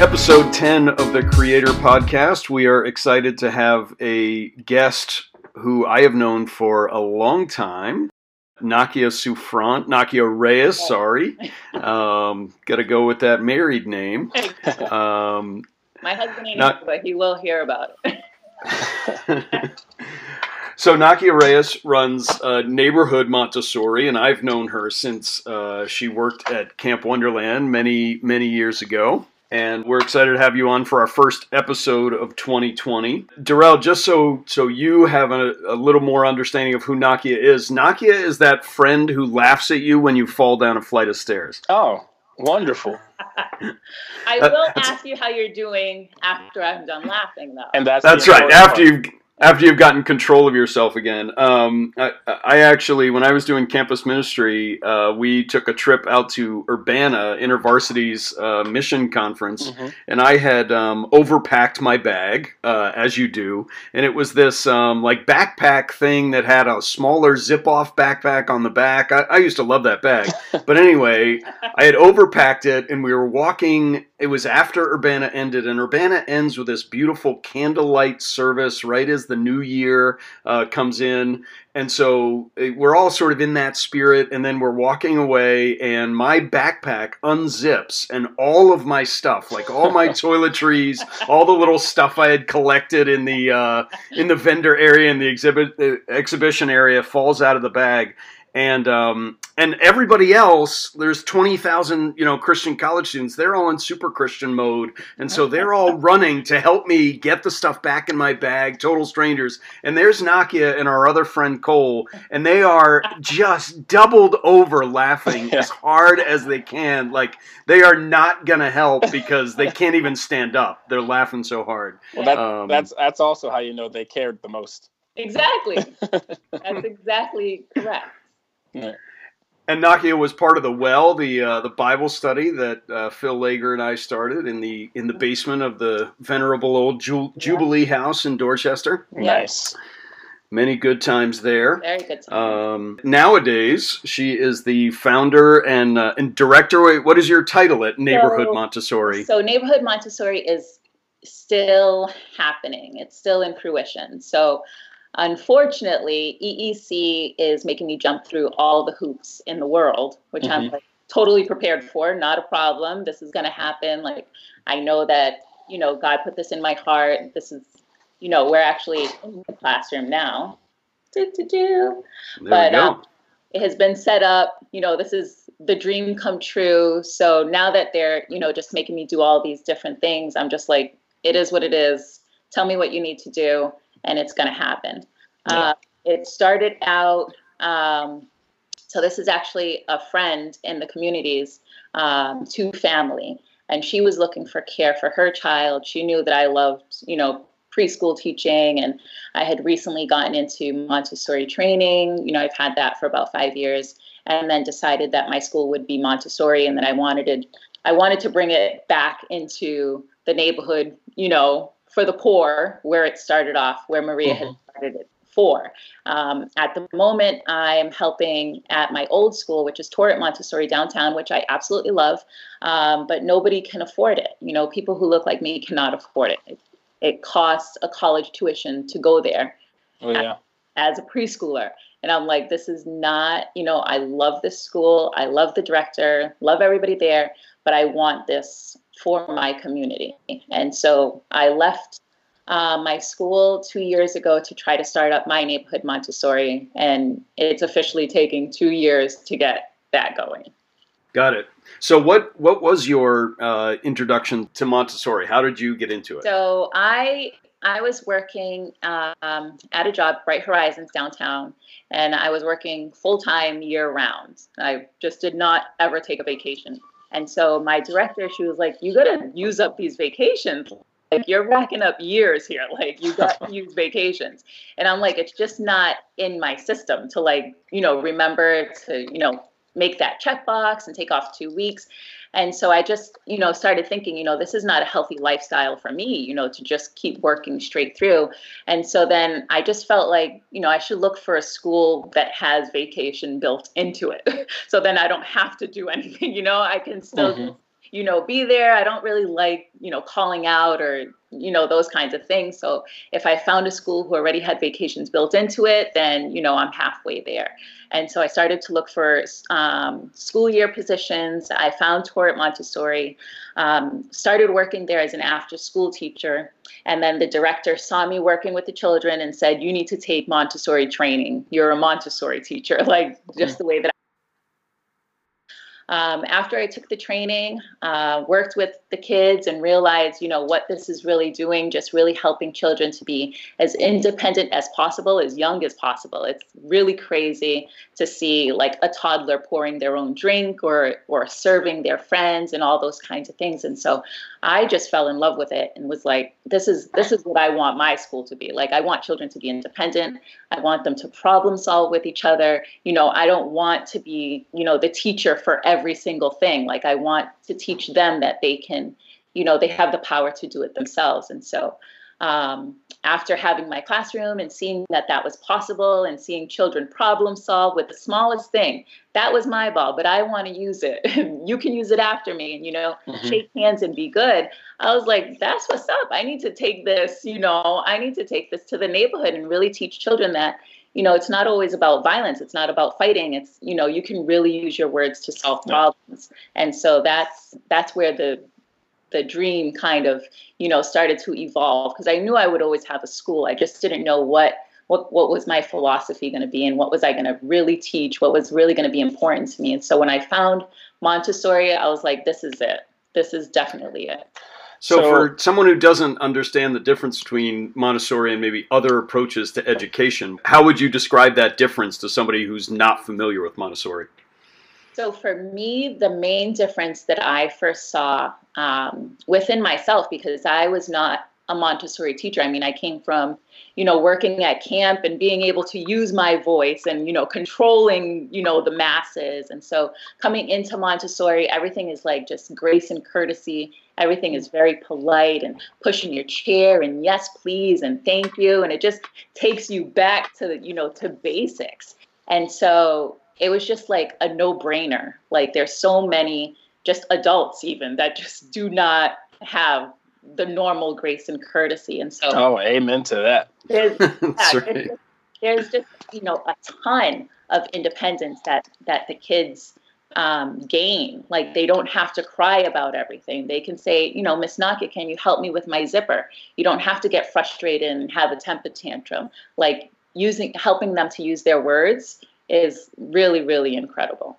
episode 10 of the Creator Podcast. We are excited to have a guest who I have known for a long time. Nakia Souffrant, Nakia Reyes, sorry. Um, Got to go with that married name. Um, My husband ain't Not- but he will hear about it. so Nakia Reyes runs uh, Neighborhood Montessori, and I've known her since uh, she worked at Camp Wonderland many, many years ago. And we're excited to have you on for our first episode of 2020. Darrell, just so so you have a, a little more understanding of who Nakia is. Nakia is that friend who laughs at you when you fall down a flight of stairs. Oh, wonderful. I will that's- ask you how you're doing after I'm done laughing, though. And that's That's right. important After you've after you've gotten control of yourself again. Um, I, I actually, when I was doing campus ministry, uh, we took a trip out to Urbana InterVarsity's uh, mission conference, Mhm. and I had um, overpacked my bag, uh, as you do, and it was this um, like backpack thing that had a smaller zip-off backpack on the back. I, I used to love that bag, but anyway, I had overpacked it, and we were walking. It was after Urbana ended, and Urbana ends with this beautiful candlelight service right as the new year uh, comes in. And so eh, we're all sort of in that spirit, and then we're walking away, and my backpack unzips, and all of my stuff, like all my toiletries, all the little stuff I had collected in the uh, in the vendor area and the exhibit the exhibition area, falls out of the bag and um, and everybody else, there's twenty thousand you know Christian college students. They're all in super Christian mode, and so they're all running to help me get the stuff back in my bag. Total strangers, and there's Nakia and our other friend Cole, and they are just doubled over laughing as hard as they can. Like they are not gonna help because they can't even stand up. They're laughing so hard. Well, that, Um, that's that's also how you know they cared the most. exactly. That's exactly correct. Yeah. And Nakia was part of the Well, the uh, the Bible study that uh, Phil Lager and I started in the in the basement of the venerable old Ju- Jubilee House in Dorchester. Yeah. Nice. Many good times there. Very good. time. Um, nowadays, she is the founder and uh, and director. Wait, What is your title at Neighborhood So- Montessori? So neighborhood Montessori is still happening. It's still in fruition. So unfortunately, EEC is making me jump through all the hoops in the world, which I'm Mhm. like totally prepared for. Not a problem. This is going to happen. Like I know that you know God put this in my heart. This is you know we're actually in the classroom now. Do, do, do there but, we go. um, it has been set up you know this is the dream come true so now that they're you know just making me do all these different things i'm just like it is what it is tell me what you need to do and it's going to happen Yeah. uh, it started out um, so this is actually a friend in the communities um, to family and she was looking for care for her child she knew that i loved you know preschool teaching and I had recently gotten into Montessori training. You know, I've had that for about five years, and then decided that my school would be Montessori, and that I wanted to, I wanted to bring it back into the neighborhood. You know, for the poor, where it started off, where Maria had started it for. Um, at the moment, I'm helping at my old school, which is Torit Montessori downtown, which I absolutely love, um, but nobody can afford it. You know, people who look like me cannot afford it. It, it costs a college tuition to go there Oh yeah. as a preschooler. And I'm like, this is not, you know, I love this school. I love the director, love everybody there, but I want this for my community. And so I left uh, my school two years ago to try to start up my neighborhood Montessori. And it's officially taking two years to get that going. Got it. So what what was your uh, introduction to Montessori? How did you get into it? So I I was working um, at a job, Bright Horizons downtown, and I was working full time year round. I just did not ever take a vacation. And so my director, she was like, "You got to use up these vacations. Like you're racking up years here. Like you got to use vacations." And I'm like, "It's just not in my system to like you know remember to you know make that checkbox and take off two weeks." And so I just, you know, started thinking, you know, this is not a healthy lifestyle for me, you know, to just keep working straight through. And so then I just felt like, you know, I should look for a school that has vacation built into it. so then I don't have to do anything, you know, I can still Mhm. You know, be there. I don't really like, you know, calling out or, you know, those kinds of things. So if I found a school who already had vacations built into it, then, you know, I'm halfway there. And so I started to look for um, school year positions. I found Torit Montessori, um, started working there as an after school teacher. And then the director saw me working with the children and said, You need to take Montessori training. You're a Montessori teacher, like just the way that um, after I took the training, uh, worked with the kids and realize, you know, what this is really doing, just really helping children to be as independent as possible, as young as possible. It's really crazy to see like a toddler pouring their own drink or or serving their friends and all those kinds of things. And so I just fell in love with it and was like, this is this is what I want my school to be. Like I want children to be independent. I want them to problem solve with each other. You know, I don't want to be, you know, the teacher for every single thing. Like I want to teach them that they can, you know, they have the power to do it themselves. And so um, after having my classroom and seeing that that was possible and seeing children problem solve with the smallest thing that was my ball but i want to use it. You can use it after me and you know mm-hmm. shake hands and be good. I was like that's what's up. I need to take this you know i need to take this to the neighborhood and really teach children that you know it's not always about violence. It's not about fighting. It's you know you can really use your words to solve problems. And so that's that's where the the dream kind of you know started to evolve because I knew I would always have a school. I just didn't know what what what was my philosophy going to be and what was I going to really teach, what was really going to be important to me. And so when I found Montessori, I was like, this is it. This is definitely it. So, so, for someone who doesn't understand the difference between Montessori and maybe other approaches to education, how would you describe that difference to somebody who's not familiar with Montessori? So for me, the main difference that I first saw um, within myself, because I was not a Montessori teacher. I mean, I came from, you know, working at camp and being able to use my voice and, you know, controlling, you know, the masses. And so coming into Montessori, everything is like just grace and courtesy. Everything is very polite and pushing your chair and yes, please and thank you. And it just takes you back to, you know, to basics. And so it was just like a no brainer. Like there's so many just adults even that just do not have the normal grace and courtesy. And so Oh, amen to that. There's, yeah, right. there's, just, there's just, you know, a ton of independence that that the kids um, gain. Like they don't have to cry about everything. They can say, you know, Miss Naka, can you help me with my zipper? You don't have to get frustrated and have a temper tantrum. Like using helping them to use their words is really, really incredible.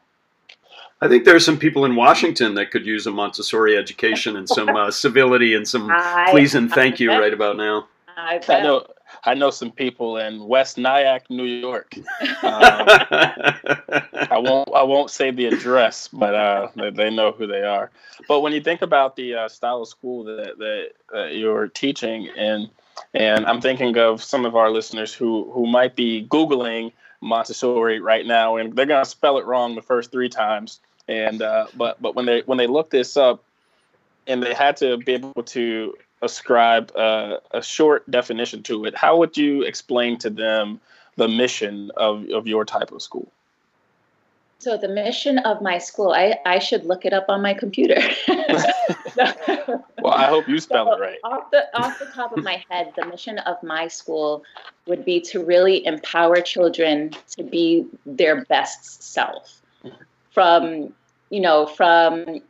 I think there are some people in Washington that could use a Montessori education and some uh, civility and some I, please and thank you right about now. I, I, know I know some people in West Nyack, New York. Um, I won't I won't say the address, but uh, they, they, know who they are. But when you think about the uh, style of school that, that, that you're teaching in, and I'm thinking of some of our listeners who who might be googling Montessori right now, and they're gonna spell it wrong the first three times. And uh, but but when they when they look this up, and they had to be able to ascribe uh, a short definition to it, how would you explain to them the mission of of your type of school? So the mission of my school, I, I should look it up on my computer. well, I hope you spell so, it right. Off the off the top of my head, the mission of my school would be to really empower children to be their best self. From you know, from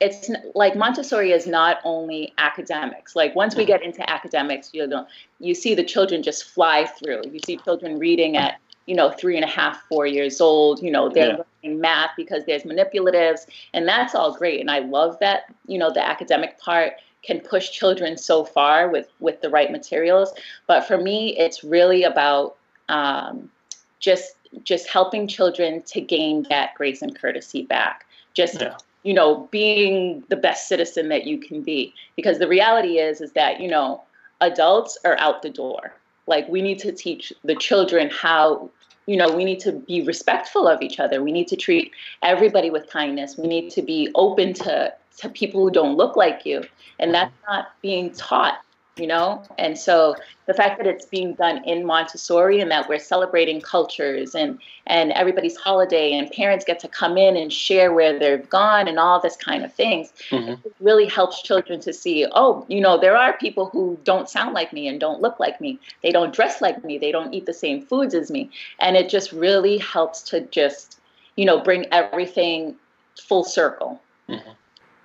it's like Montessori is not only academics. Like once we mm-hmm. get into academics, you know, you see the children just fly through. You see children reading at you know, three and a half, four years old. You know, they're yeah. learning math because there's manipulatives, and that's all great. And I love that, you know, the academic part can push children so far with with the right materials. But for me, it's really about um, just just helping children to gain that grace and courtesy back. Just yeah. you know, being the best citizen that you can be. Because the reality is, is that you know, adults are out the door like we need to teach the children how you know we need to be respectful of each other. We need to treat everybody with kindness. We need to be open to to people who don't look like you. And mm-hmm. that's not being taught you know? And so the fact that it's being done in Montessori and that we're celebrating cultures and, and everybody's holiday and parents get to come in and share where they've gone and all this kind of things mm-hmm. really helps children to see, oh, you know, there are people who don't sound like me and don't look like me. They don't dress like me. They don't eat the same foods as me. And it just really helps to just, you know, bring everything full circle. Mm-hmm.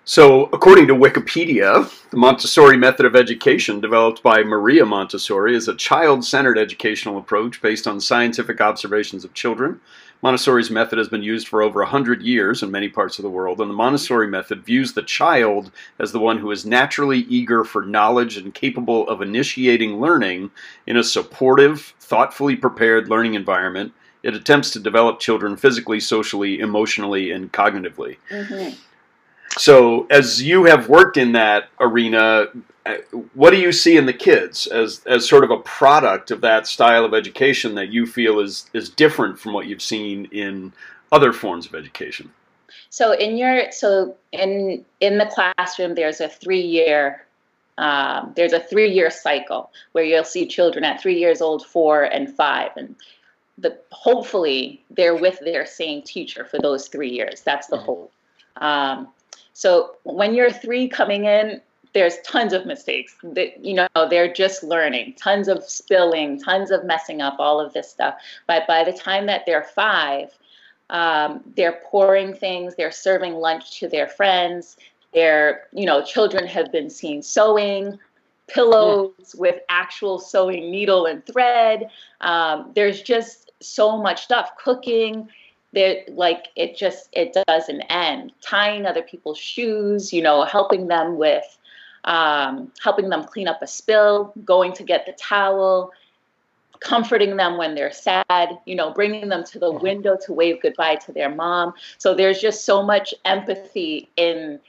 So, according to Wikipedia, the Montessori method of education developed by Maria Montessori is a child centered educational approach based on scientific observations of children. Montessori's method has been used for over 100 years in many parts of the world, and the Montessori method views the child as the one who is naturally eager for knowledge and capable of initiating learning in a supportive, thoughtfully prepared learning environment. It attempts to develop children physically, socially, emotionally, and cognitively. Mm-hmm. So, as you have worked in that arena, uh, what do you see in the kids as as sort of a product of that style of education that you feel is is different from what you've seen in other forms of education? So, in your so in in the classroom, there's a three year um, there's a three year cycle where you'll see children at three years old, four, and five, and the hopefully they're with their same teacher for those three years. That's the mm-hmm. hope. Um, so when you're three coming in, there's tons of mistakes that you know they're just learning tons of spilling tons of messing up all of this stuff but by the time that they're five um, they're pouring things they're serving lunch to their friends their you know children have been seen sewing pillows yeah. with actual sewing needle and thread um, there's just so much stuff cooking there like it just it doesn't end. Tying other people's shoes you know helping them with um, helping them clean up a spill going to get the towel comforting them when they're sad you know bringing them to the mm-hmm. window to wave goodbye to their mom. So there's just so much empathy in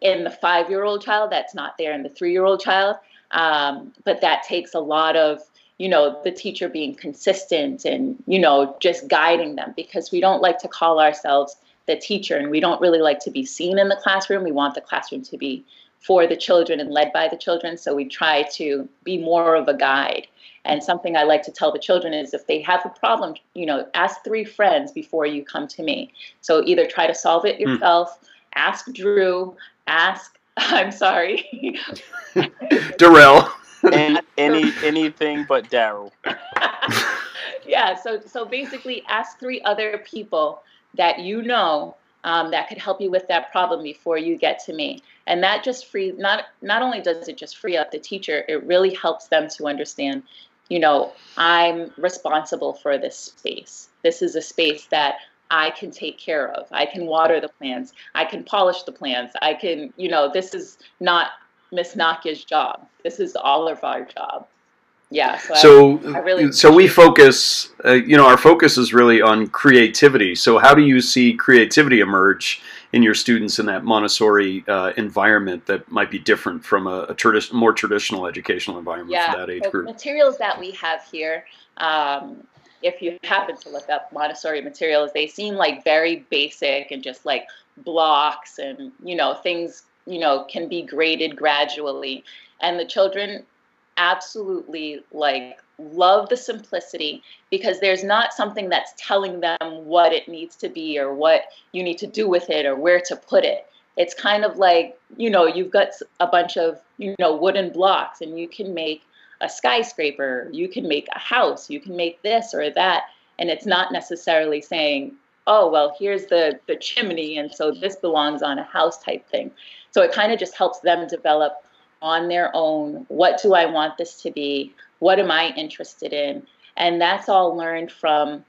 in the five year old child that's not there in the three year old child. Um, but that takes a lot of you know the teacher being consistent and you know just guiding them because we don't like to call ourselves the teacher and we don't really like to be seen in the classroom we want the classroom to be for the children and led by the children so we try to be more of a guide and something i like to tell the children is if they have a problem you know ask three friends before you come to me so either try to solve it hmm. yourself mm. ask drew ask i'm sorry darrell any, any anything but Daryl. yeah. So so basically, ask three other people that you know um, that could help you with that problem before you get to me. And that just free not not only does it just free up the teacher, it really helps them to understand. You know, I'm responsible for this space. This is a space that I can take care of. I can water the plants. I can polish the plants. I can, you know, this is not Miss Nakia's job. This is all of our job. Yeah. So, so, I, I really so we focus. Uh, you know, our focus is really on creativity. So, how do you see creativity emerge in your students in that Montessori uh, environment that might be different from a, a tradi- more traditional educational environment yeah, for that age group? Materials that we have here. Um, if you happen to look up Montessori materials, they seem like very basic and just like blocks and you know things you know can be graded gradually. And the children absolutely like love the simplicity because there's not something that's telling them what it needs to be or what you need to do with it or where to put it. It's kind of like you know you've got a bunch of you know wooden blocks and you can make a skyscraper you can make a house you can make this or that. And it's not necessarily saying oh well here's the the chimney and so this belongs on a house type thing so it kind of just helps them develop on their own what do I want this to be? What am I interested in? And that's all learned from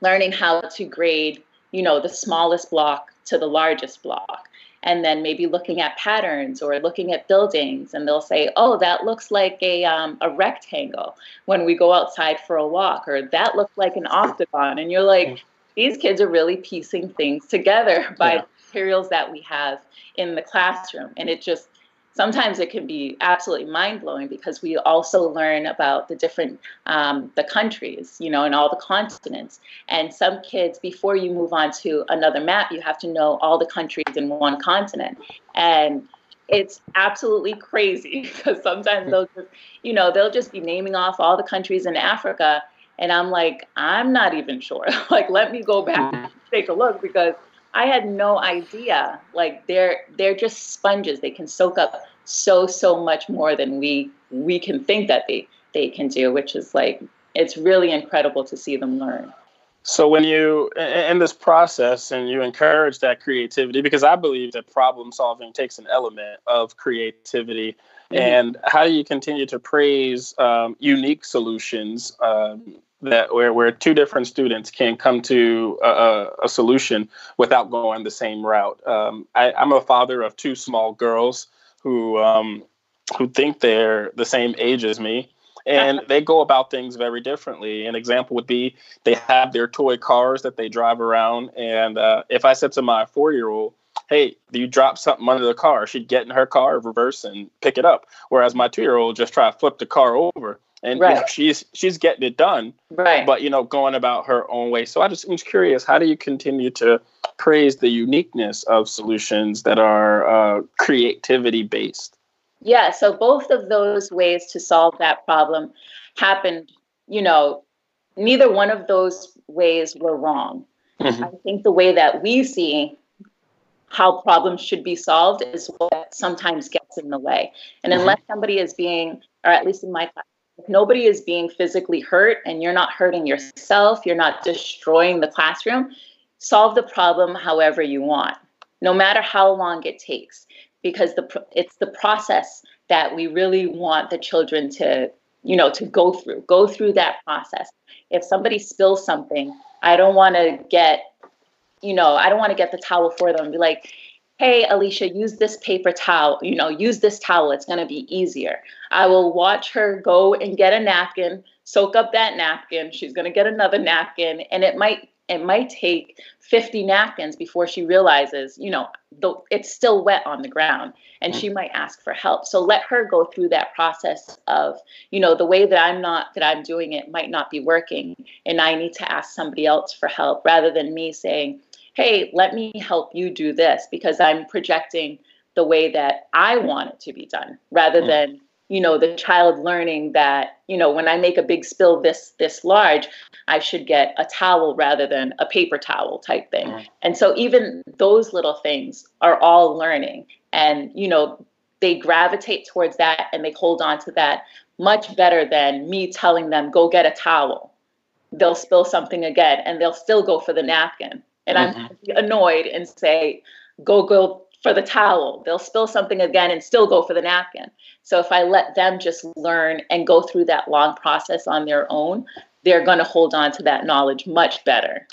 learning how to grade, you know, the smallest block to the largest block. And then maybe looking at patterns or looking at buildings, and they'll say, "Oh, that looks like a um, a rectangle." When we go outside for a walk, or that looks like an octagon, and you're like, "These kids are really piecing things together by yeah. Materials that we have in the classroom. And it just, sometimes it can be absolutely mind blowing because we also learn about the different um, the countries you know and all the continents and some kids before you move on to another map you have to know all the countries in one continent and it's absolutely crazy because sometimes they'll just, you know, they'll just be naming off all the countries in Africa. And I'm like, I'm not even sure. like, let me go back and take a look because I had no idea. Like they're they're just sponges. They can soak up so so much more than we we can think that they they can do, which is like it's really incredible to see them learn. So when you in this process and you encourage that creativity, because I believe that problem solving takes an element of creativity, mm-hmm. and how do you continue to praise um, unique solutions um, that where where two different students can come to a, a solution without going the same route? Um, I, am a father of two small girls who um, who think they're the same age as me and they go about things very differently. An example would be they have their toy cars that they drive around, and uh, if I said to my four-year-old, "Hey, do you drop something under the car," she'd get in her car, reverse, and pick it up. Whereas my two-year-old just try to flip the car over, and right. you know, she's she's getting it done, right? But you know, going about her own way. So I just was curious, how do you continue to praise the uniqueness of solutions that are uh, creativity based? Yeah, so both of those ways to solve that problem happened, you know, neither one of those ways were wrong. Mm-hmm. I think the way that we see how problems should be solved is what sometimes gets in the way. And mm-hmm. unless somebody is being, or at least in my class, nobody is being physically hurt and you're not hurting mm-hmm. yourself, you're not destroying the classroom, solve the problem however you want, no matter how long it takes because the it's the process that we really want the children to you know to go through go through that process. If somebody spills something i don't want to get you know i don't want to get the towel for them and be like hey alicia use this paper towel. You know use this towel. It's going to be easier. I will watch her go and get a napkin soak up that napkin. She's going to get another napkin and it might it might take 50 napkins before she realizes, you know, the, it's still wet on the ground and she mm. might ask for help. So let her go through that process of, you know, the way that I'm not, that I'm doing it might not be working and I need to ask somebody else for help rather than me saying, hey, let me help you do this because I'm projecting the way that I want it to be done rather mm. than you know the child learning that you know when i make a big spill this this large i should get a towel rather than a paper towel type thing mm. and so even those little things are all learning and you know they gravitate towards that and they hold on to that much better than me telling them go get a towel they'll spill something again and they'll still go for the napkin and mm-hmm. i'm annoyed and say go go for the towel. They'll spill something again and still go for the napkin. So if I let them just learn and go through that long process on their own, they're going to hold on to that knowledge much better.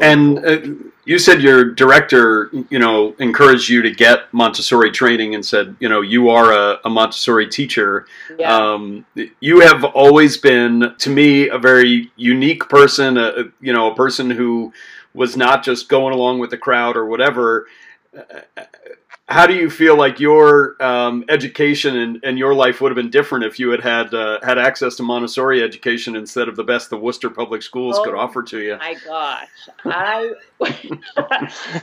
And uh, you said your director, you know, encouraged you to get Montessori training and said, you know, you are a, a Montessori teacher. Yeah. Um, you have always been, to me, a very unique person. A, you know, a person who was not just going along with the crowd or whatever. How do you feel like your um, education and, and your life would have been different if you had had uh, had access to Montessori education instead of the best the Worcester Public Schools oh, could offer to you? My gosh, I,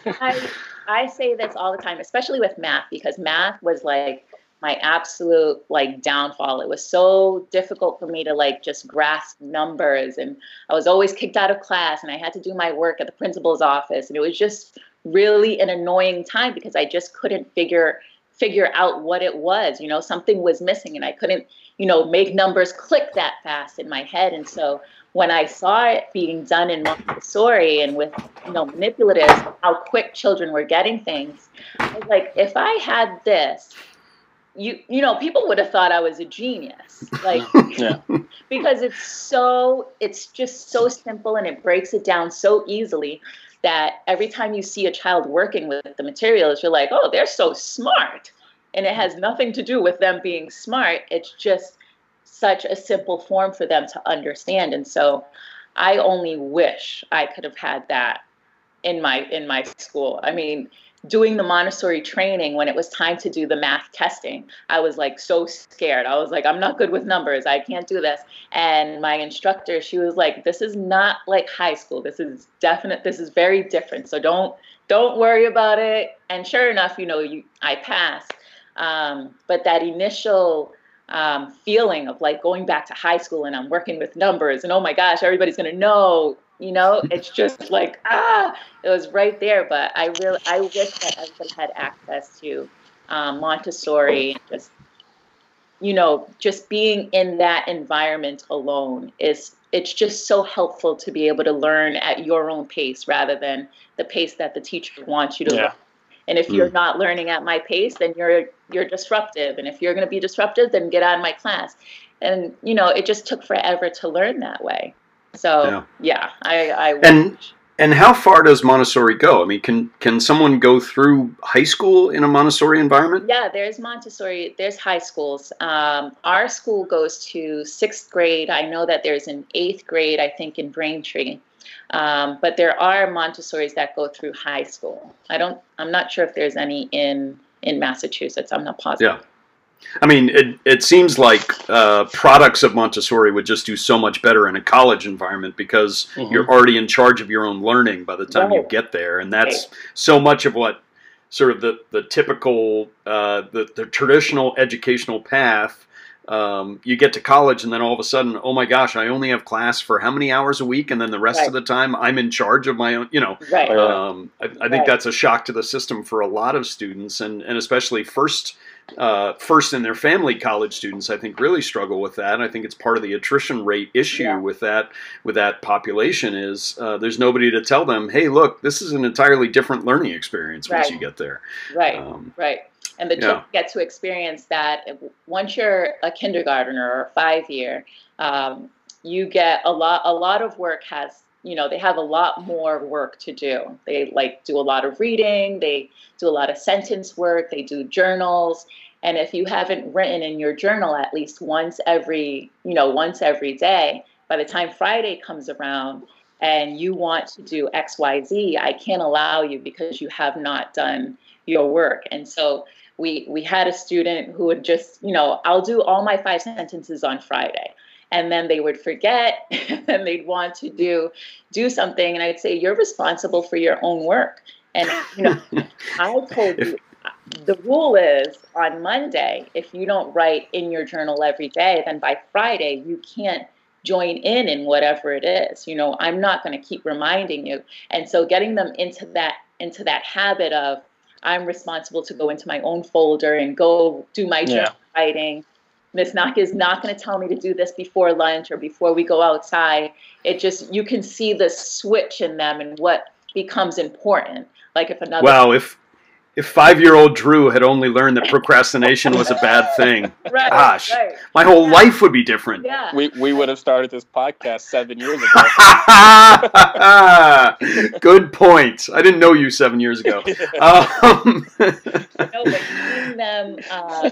I I say this all the time, especially with math, because math was like my absolute like downfall. It was so difficult for me to like just grasp numbers and I was always kicked out of class and I had to do my work at the principal's office and it was just really an annoying time because I just couldn't figure figure out what it was. You know, something was missing and I couldn't, you know, make numbers click that fast in my head and so when I saw it being done in Montessori and with you know manipulatives, how quick children were getting things, I was like, if I had this you you know people would have thought i was a genius like yeah. because it's so it's just so simple and it breaks it down so easily that every time you see a child working with the materials you're like oh they're so smart. And it has mm-hmm. nothing to do with them being smart. It's just such a simple form for them to understand. And so i only wish i could have had that in my in my school. I mean doing the Montessori training, when it was time to do the math testing, I was like so scared. I was like, I'm not good with numbers. I can't do this. And my instructor, she was like, this is not like high school. This is definite. This is very different. So don't don't worry about it. And sure enough, you know, you I passed. Um, but that initial um, feeling of like going back to high school and I'm working with numbers and oh my gosh, everybody's gonna know. You know, it's just like ah, it was right there. But I really, I wish that everybody had access to um, Montessori. Just you know, just being in that environment alone is it's just so helpful to be able to learn at your own pace rather than the pace that the teacher wants you to yeah. learn. And if mm. you're not learning at my pace, then you're you're disruptive. And if you're going to be disruptive, then get out of my class. And you know, it just took forever to learn that way. So yeah, yeah I, I and and how far does Montessori go? I mean, can can someone go through high school in a Montessori environment? Yeah, there's Montessori. There's high schools. Um, our school goes to sixth grade. I know that there's an eighth grade. I think in Braintree. Um, but there are Montessori's that go through high school. I don't. I'm not sure if there's any in in Massachusetts. I'm not positive. Yeah. I mean, it, it seems like uh, products of Montessori would just do so much better in a college environment because mm-hmm. you're already in charge of your own learning by the time right. you get there, and that's right. so much of what sort of the the typical uh, the the traditional educational path. Um, you get to college, and then all of a sudden, oh my gosh, I only have class for how many hours a week, and then the rest right. of the time, I'm in charge of my own. You know, um, I, I, think that's a shock to the system for a lot of students, and and especially first uh, first and their family college students, I think, really struggle with that. And I think it's part of the attrition rate issue yeah. with that with that population is uh, there's nobody to tell them, hey, look, this is an entirely different learning experience right. once you get there. Right. Um, right. And the children get to experience that once you're a kindergartner or a five year, um, you get a lot. A lot of work has you know they have a lot more work to do. They like do a lot of reading they do a lot of sentence work they do journals and if you haven't written in your journal at least once every you know once every day by the time friday comes around and you want to do xyz i can't allow you because you have not done your work. And so we we had a student who would just you know i'll do all my five sentences on friday and then they would forget and they'd want to do do something. And i'd say you're responsible for your own work. And you know i told you the rule is on monday if you don't write in your journal every day then by friday you can't join in in whatever it is. You know i'm not going to keep reminding you. And so getting them into that into that habit of i'm responsible to go into my own folder and go do my yeah. writing Miss Knock is not going to tell me to do this before lunch or before we go outside. It just you can see the switch in them and what becomes important. Like if another wow, if if five year old Drew had only learned that procrastination was a bad thing, right, gosh, right. my whole yeah. life would be different. Yeah. We, we would have started this podcast seven years ago. Good point. I didn't know you seven years ago. Um. no, but seeing them uh,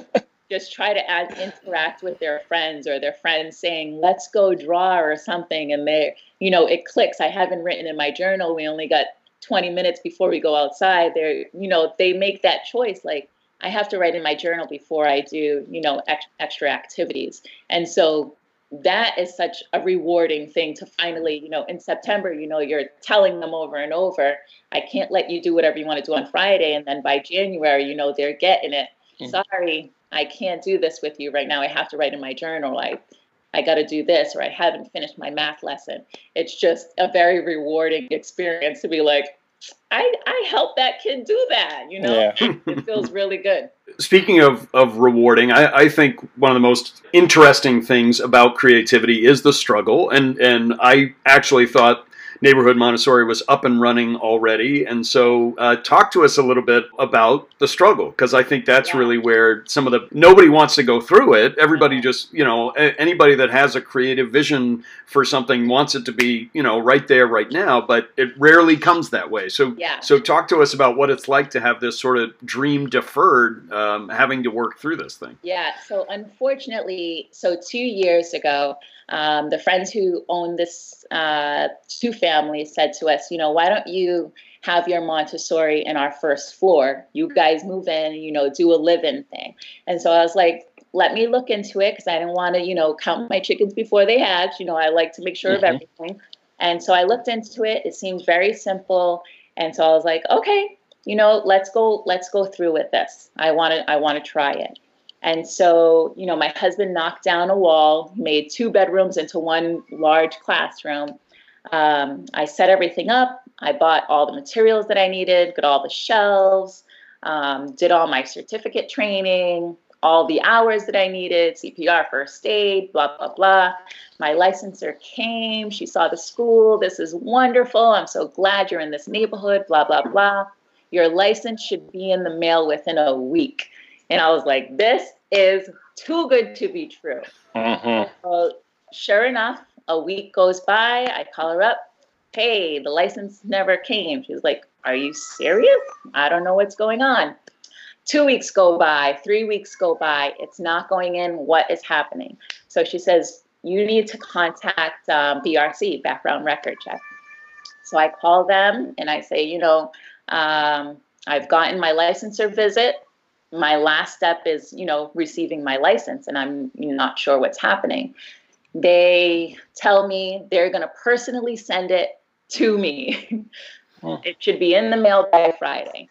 just try to add, interact with their friends or their friends saying, let's go draw or something. And they, you know, it clicks. I haven't written in my journal. We only got 20 minutes before we go outside. They're, you know, they make that choice. Like, I have to write in my journal before I do, you know, ex- extra activities. And so that is such a rewarding thing to finally, you know, in September, you know, you're telling them over and over, I can't let you do whatever you want to do on Friday. And then by January, you know, they're getting it. Mm. Sorry, I can't do this with you right now. I have to write in my journal. I, I got to do this, or I haven't finished my math lesson. It's just a very rewarding experience to be like, I, I helped that kid do that. You know, yeah. it feels really good. Speaking of, of rewarding, I, I think one of the most interesting things about creativity is the struggle. And, and I actually thought Neighborhood Montessori was up and running already. And so, uh, talk to us a little bit about the struggle, because I think that's yeah. really where some of the nobody wants to go through it. Everybody just, you know, anybody that has a creative vision for something wants it to be, you know, right there, right now, but it rarely comes that way. So, yeah. so talk to us about what it's like to have this sort of dream deferred, um, having to work through this thing. Yeah. So, unfortunately, so two years ago, um, the friends who own this uh, two families said to us, you know, why don't you have your Montessori in our first floor? You guys move in, you know, do a live in thing. And so I was like, let me look into it because I didn't want to, you know, count my chickens before they hatch. You know, I like to make sure mm-hmm. of everything. And so I looked into it. It seems very simple. And so I was like, okay, you know, let's go, let's go through with this. I want to, I want to try it. And so, you know, my husband knocked down a wall, made two bedrooms into one large classroom. Um, I set everything up. I bought all the materials that I needed, got all the shelves, um, did all my certificate training, all the hours that I needed, CPR, first aid, blah, blah, blah. My licensor came. She saw the school. This is wonderful. I'm so glad you're in this neighborhood, blah, blah, blah. Your license should be in the mail within a week. And I was like, this is too good to be true. Mm-hmm. So, sure enough, a week goes by. I call her up. Hey, the license never came. She's like, Are you serious? I don't know what's going on. Two weeks go by, three weeks go by. It's not going in. What is happening? So she says, You need to contact um, BRC, background record check. So I call them and I say, You know, um, I've gotten my licensor visit my last step is you know receiving my license and i'm not sure what's happening. They tell me they're going to personally send it to me. It should be in the mail by friday.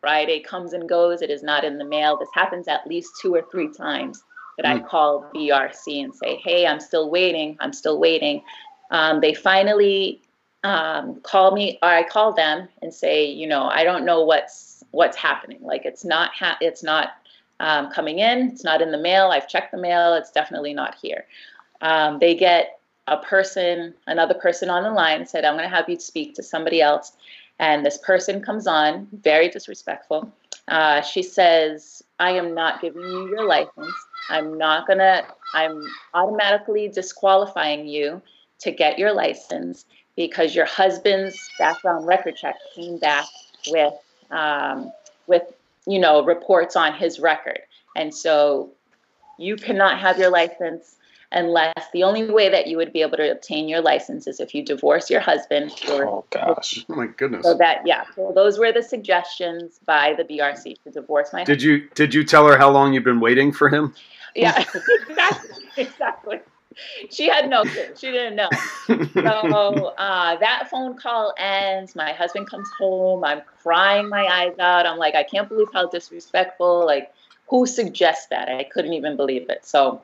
Friday comes and goes it is not in the mail. This happens at least two or three times that i hmm. call brc and say hey i'm still waiting i'm still waiting. Um, they finally um, call me or i call them and say you know i don't know what's what's happening. Like it's not ha- it's not um, coming in. It's not in the mail. I've checked the mail. It's definitely not here. Um, they get a person, another person on the line said, "I'm going to have you speak to somebody else." And this person comes on, very disrespectful. Uh, she says, "I am not giving you your license. I'm not gonna. I'm automatically disqualifying you to get your license because your husband's background record check came back with um, with you know reports on his record, and so you cannot have your license unless the only way that you would be able to obtain your license is if you divorce your husband. Or, oh gosh! Oh my goodness! So that yeah, so those were the suggestions by the BRC to divorce my. Did you did you tell her how long you've been waiting for him? Yeah, exactly, exactly she had no clue. She didn't know. So uh, that phone call ends. My husband comes home. I'm crying my eyes out. I'm like, I can't believe how disrespectful. Like, who suggests that? I couldn't even believe it. So,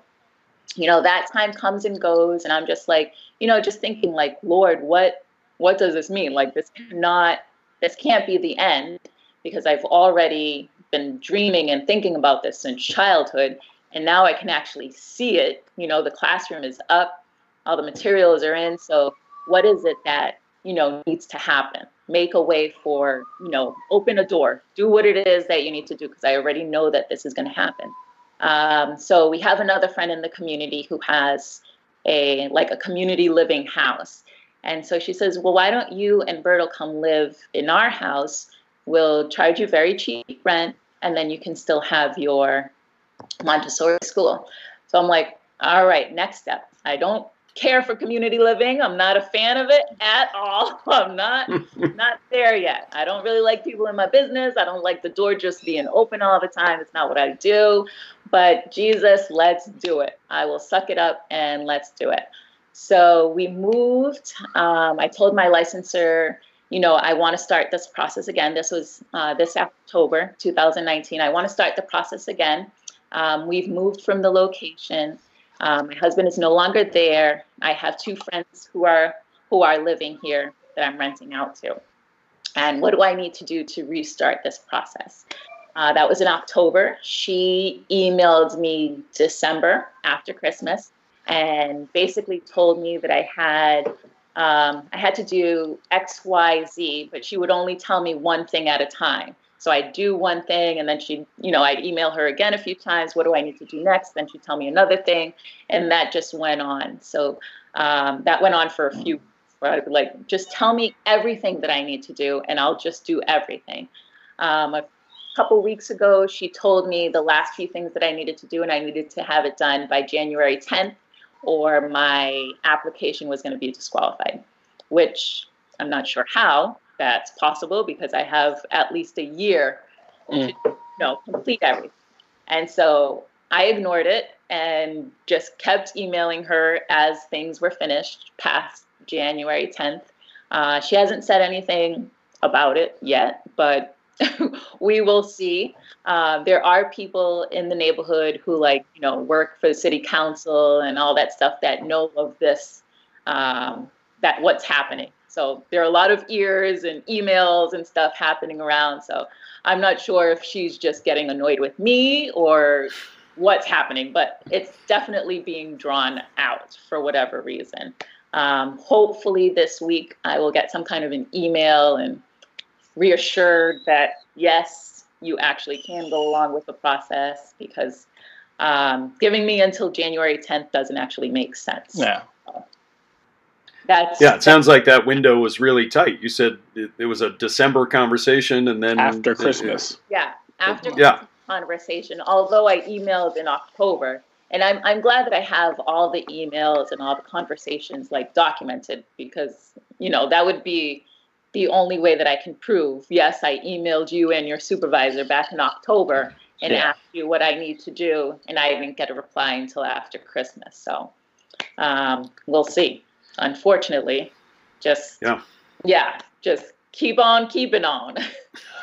you know, that time comes and goes, and I'm just like, you know, just thinking, like, Lord, what, what does this mean? Like, this cannot, this can't be the end, because I've already been dreaming and thinking about this since childhood and now I can actually see it. You know, the classroom is up, all the materials are in. So, what is it that you know needs to happen? Make a way for you know, open a door, do what it is that you need to do because I already know that this is going to happen. Um, so we have another friend in the community who has a like a community living house. And so she says, Well, why don't you and Bertle come live in our house? We'll charge you very cheap rent, and then you can still have your Montessori school. So I'm like, all right, next step. I don't care for community living. I'm not a fan of it at all. I'm not not there yet. I don't really like people in my business. I don't like the door just being open all the time. It's not what I do. But Jesus, let's do it. I will suck it up and let's do it. So we moved. Um, I told my licensor, you know, I want to start this process again. This was uh, this October 2019. I want to start the process again. Um, we've moved from the location. Um, my husband is no longer there. I have two friends who are who are living here that I'm renting out to. And what do I need to do to restart this process? Uh, that was in October. She emailed me December after Christmas and basically told me that I had um, I had to do X, Y, Z, but she would only tell me one thing at a time. So I'd do one thing and then she'd, you know, I'd email her again a few times. What do I need to do next? Then she'd tell me another thing. And that just went on. So um, that went on for a few where like, just tell me everything that I need to do and I'll just do everything. Um, a couple weeks ago, she told me the last few things that I needed to do and I needed to have it done by January 10th or my application was going to be disqualified, which I'm not sure how that's possible because I have at least a year mm. to you know, complete everything. And so I ignored it and just kept emailing her as things were finished past January 10th. Uh, she hasn't said anything about it yet, but we will see. Uh, there are people in the neighborhood who, like, you know, work for the city council and all that stuff that know of this, um, that what's happening. So there are a lot of ears and emails and stuff happening around. So I'm not sure if she's just getting annoyed with me or what's happening, but it's definitely being drawn out for whatever reason. Um, hopefully, this week I will get some kind of an email and reassured that yes, you actually can go along with the process because um, giving me until January 10th doesn't actually make sense. Yeah. That's yeah. It sounds like that window was really tight. You said it, it was a December conversation, and then after Christmas. It, yeah, after yeah conversation, although I emailed in October. And I'm, I'm glad that I have all the emails and all the conversations like documented because, you know, that would be the only way that I can prove, yes, I emailed you and your supervisor back in October and yeah. asked you what I need to do. And I didn't get a reply until after Christmas. So um, we'll see. Unfortunately, just, yeah, yeah just keep on keeping on.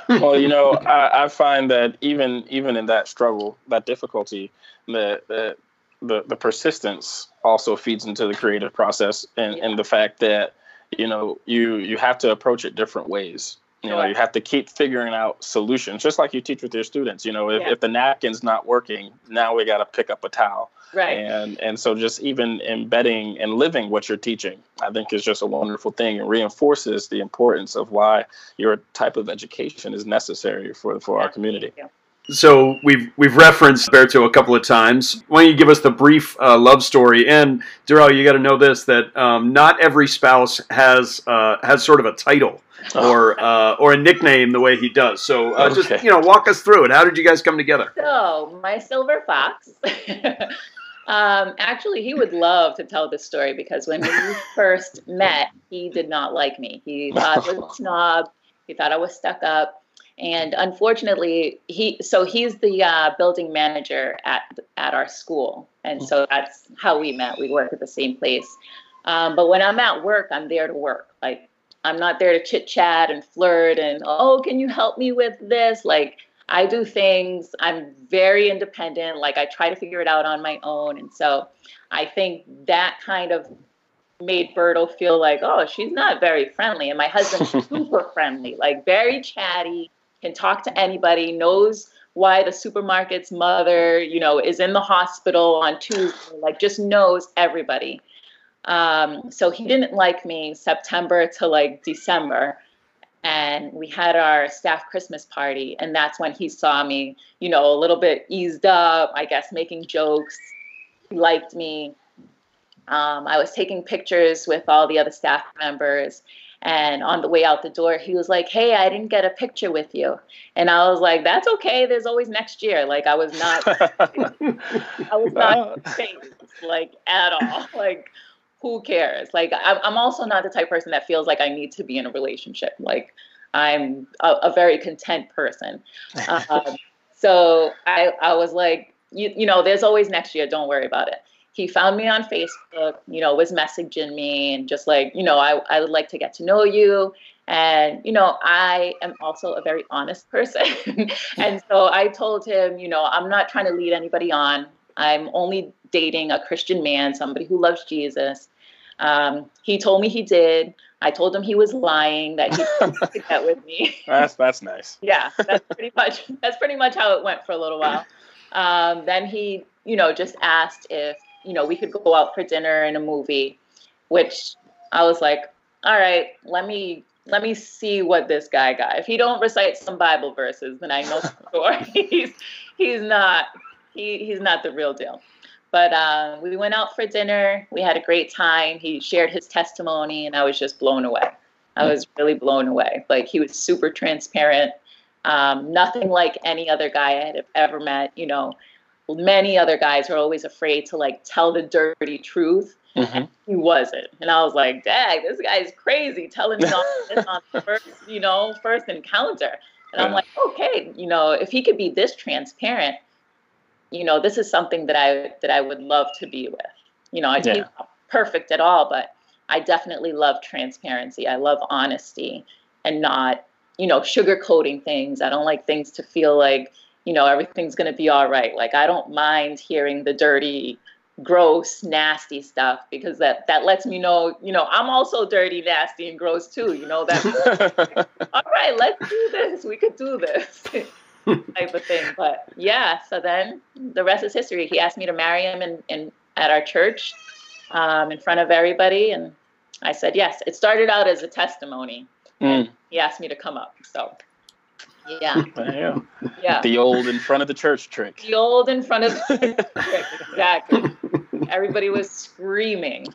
well, you know, I, I, find that even even in that struggle, that difficulty, the the the, the persistence also feeds into the creative process, and yeah. and the fact that you know you you have to approach it different ways. You know, you have to keep figuring out solutions, just like you teach with your students. You know, if, yeah. if the napkin's not working, now we got to pick up a towel. Right. And and so just even embedding and living what you're teaching, I think is just a wonderful thing and reinforces the importance of why your type of education is necessary for for our community. So we've we've referenced Berto a couple of times. Why don't you give us the brief uh, love story? And Darrell, you got to know this: that um, not every spouse has uh, has sort of a title oh. or uh, or a nickname the way he does. So uh, okay. just you know, walk us through it. How did you guys come together? So my silver fox. um, actually, he would love to tell this story because when we first met, he did not like me. He thought I was a snob. He thought I was stuck up. And unfortunately he so he's the uh, building manager at at our school. And so that's how we met. We work at the same place. Um, but when i'm at work i'm there to work. Like i'm not there to chit chat and flirt and oh can you help me with this? Like i do things i'm very independent like i try to figure it out on my own and so i think that kind of made Berto feel like, oh, she's not very friendly. And my husband's super friendly, like very chatty, can talk to anybody, knows why the supermarket's mother, you know, is in the hospital on Tuesday, like just knows everybody. Um, so he didn't like me September to like December. And we had our staff Christmas party, and that's when he saw me, you know, a little bit eased up, I guess, making jokes. He liked me. Um, I was taking pictures with all the other staff members, and on the way out the door, he was like, Hey, I didn't get a picture with you. And I was like, That's okay. There's always next year. Like, I was not, I was not phased, like, at all. Like, who cares? Like, I'm also not the type person that feels like I need to be in a relationship. Like, I'm a, a very content person. Um, so I, I was like, you, you know, there's always next year. Don't worry about it he found me on Facebook, you know, was messaging me and just like, you know, I, I would like to get to know you. And, you know, I am also a very honest person. and so I told him, you know, I'm not trying to lead anybody on. I'm only dating a Christian man, somebody who loves Jesus. Um, he told me he did. I told him he was lying, that he did that with me. that's that's nice. yeah, that's pretty much that's pretty much how it went for a little while. Um, then he, you know, just asked if you know, we could go out for dinner and a movie, which I was like, all right, let me let me see what this guy got. If he don't recite some Bible verses, then I know for sure he's he's not he he's not the real deal. But uh, we went out for dinner. We had a great time. He shared his testimony, and I was just blown away. I was really blown away. Like he was super transparent. Um, nothing like any other guy I had ever met. You know, many other guys are always afraid to like tell the dirty truth. hmm He wasn't, and I was like, "Dang, this guy's crazy, telling me all this on the first, you know, first encounter." And I'm like, "Okay, you know, if he could be this transparent, you know, this is something that I that I would love to be with." You know, I Yeah. not perfect at all, but I definitely love transparency. I love honesty and not, you know, sugarcoating things. I don't like things to feel like, you know, everything's going to be all right. Like I don't mind hearing the dirty, gross, nasty stuff because that that lets me know, you know, I'm also dirty, nasty and gross too, you know, that all right, let's do this. We could do this. type of thing. But yeah, so then the rest is history. He asked me to marry him in, in at our church um, in front of everybody, and I said yes. It started out as a testimony. Mm, He asked me to come up. So yeah, there you go. yeah. The old in front of the church trick. The old in front of the church trick. exactly. Everybody was screaming.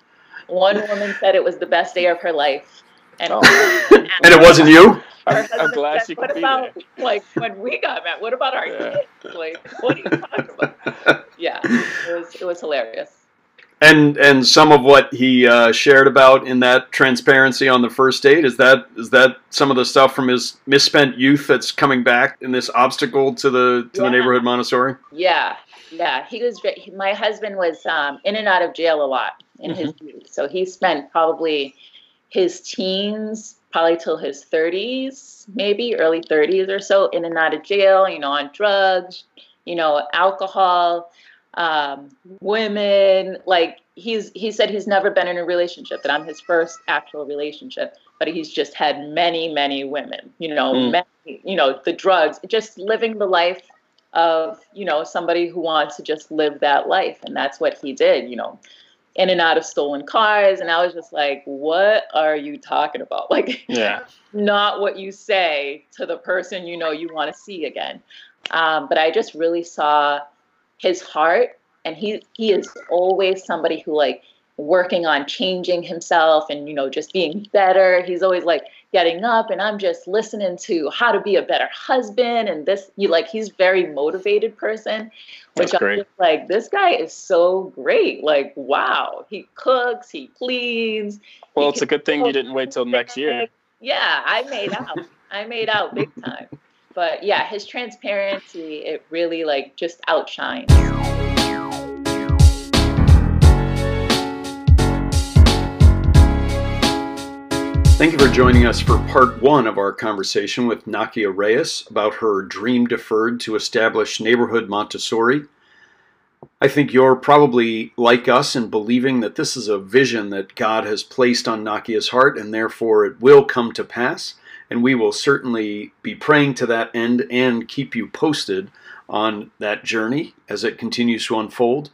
One woman said it was the best day of her life. And, Oh. And it wasn't you? I'm, I'm husband glad said, she what could be about there. like when we got met? What about our Yeah. kids? Like, what are you talking about? Yeah, it was it was hilarious. And and some of what he uh, shared about in that transparency on the first date is that is that some of the stuff from his misspent youth that's coming back in this obstacle to the to the neighborhood Montessori. Yeah, yeah. He was. My husband was um, in and out of jail a lot in his youth, so he spent probably his teens, probably till his thirties, maybe early thirties or so, in and out of jail. You know, on drugs, you know, alcohol, um, women. Like he's he said he's never been in a relationship. That I'm his first actual relationship, but he's just had many, many women. You know, Mm. many, you know, the drugs, just living the life of you know somebody who wants to just live that life and that's what he did you know in and out of stolen cars and i was just like what are you talking about? Like Yeah. not what you say to the person you know you want to see again. Um, but i just really saw his heart and he he is always somebody who like working on changing himself and you know just being better. He's always like getting up and i'm just listening to how to be a better husband and this you like he's very motivated person which i'm just like this guy is so great like wow he cooks he cleans Well, he it's a good thing you didn't wait till next year. yeah, I made out. I made out big time. But yeah, his transparency, it really like just outshines. Thank you for joining us for part one of our conversation with Nakia Reyes about her dream deferred to establish neighborhood Montessori. I think you're probably like us in believing that this is a vision that God has placed on Nakia's heart and therefore it will come to pass. And we will certainly be praying to that end and keep you posted on that journey as it continues to unfold.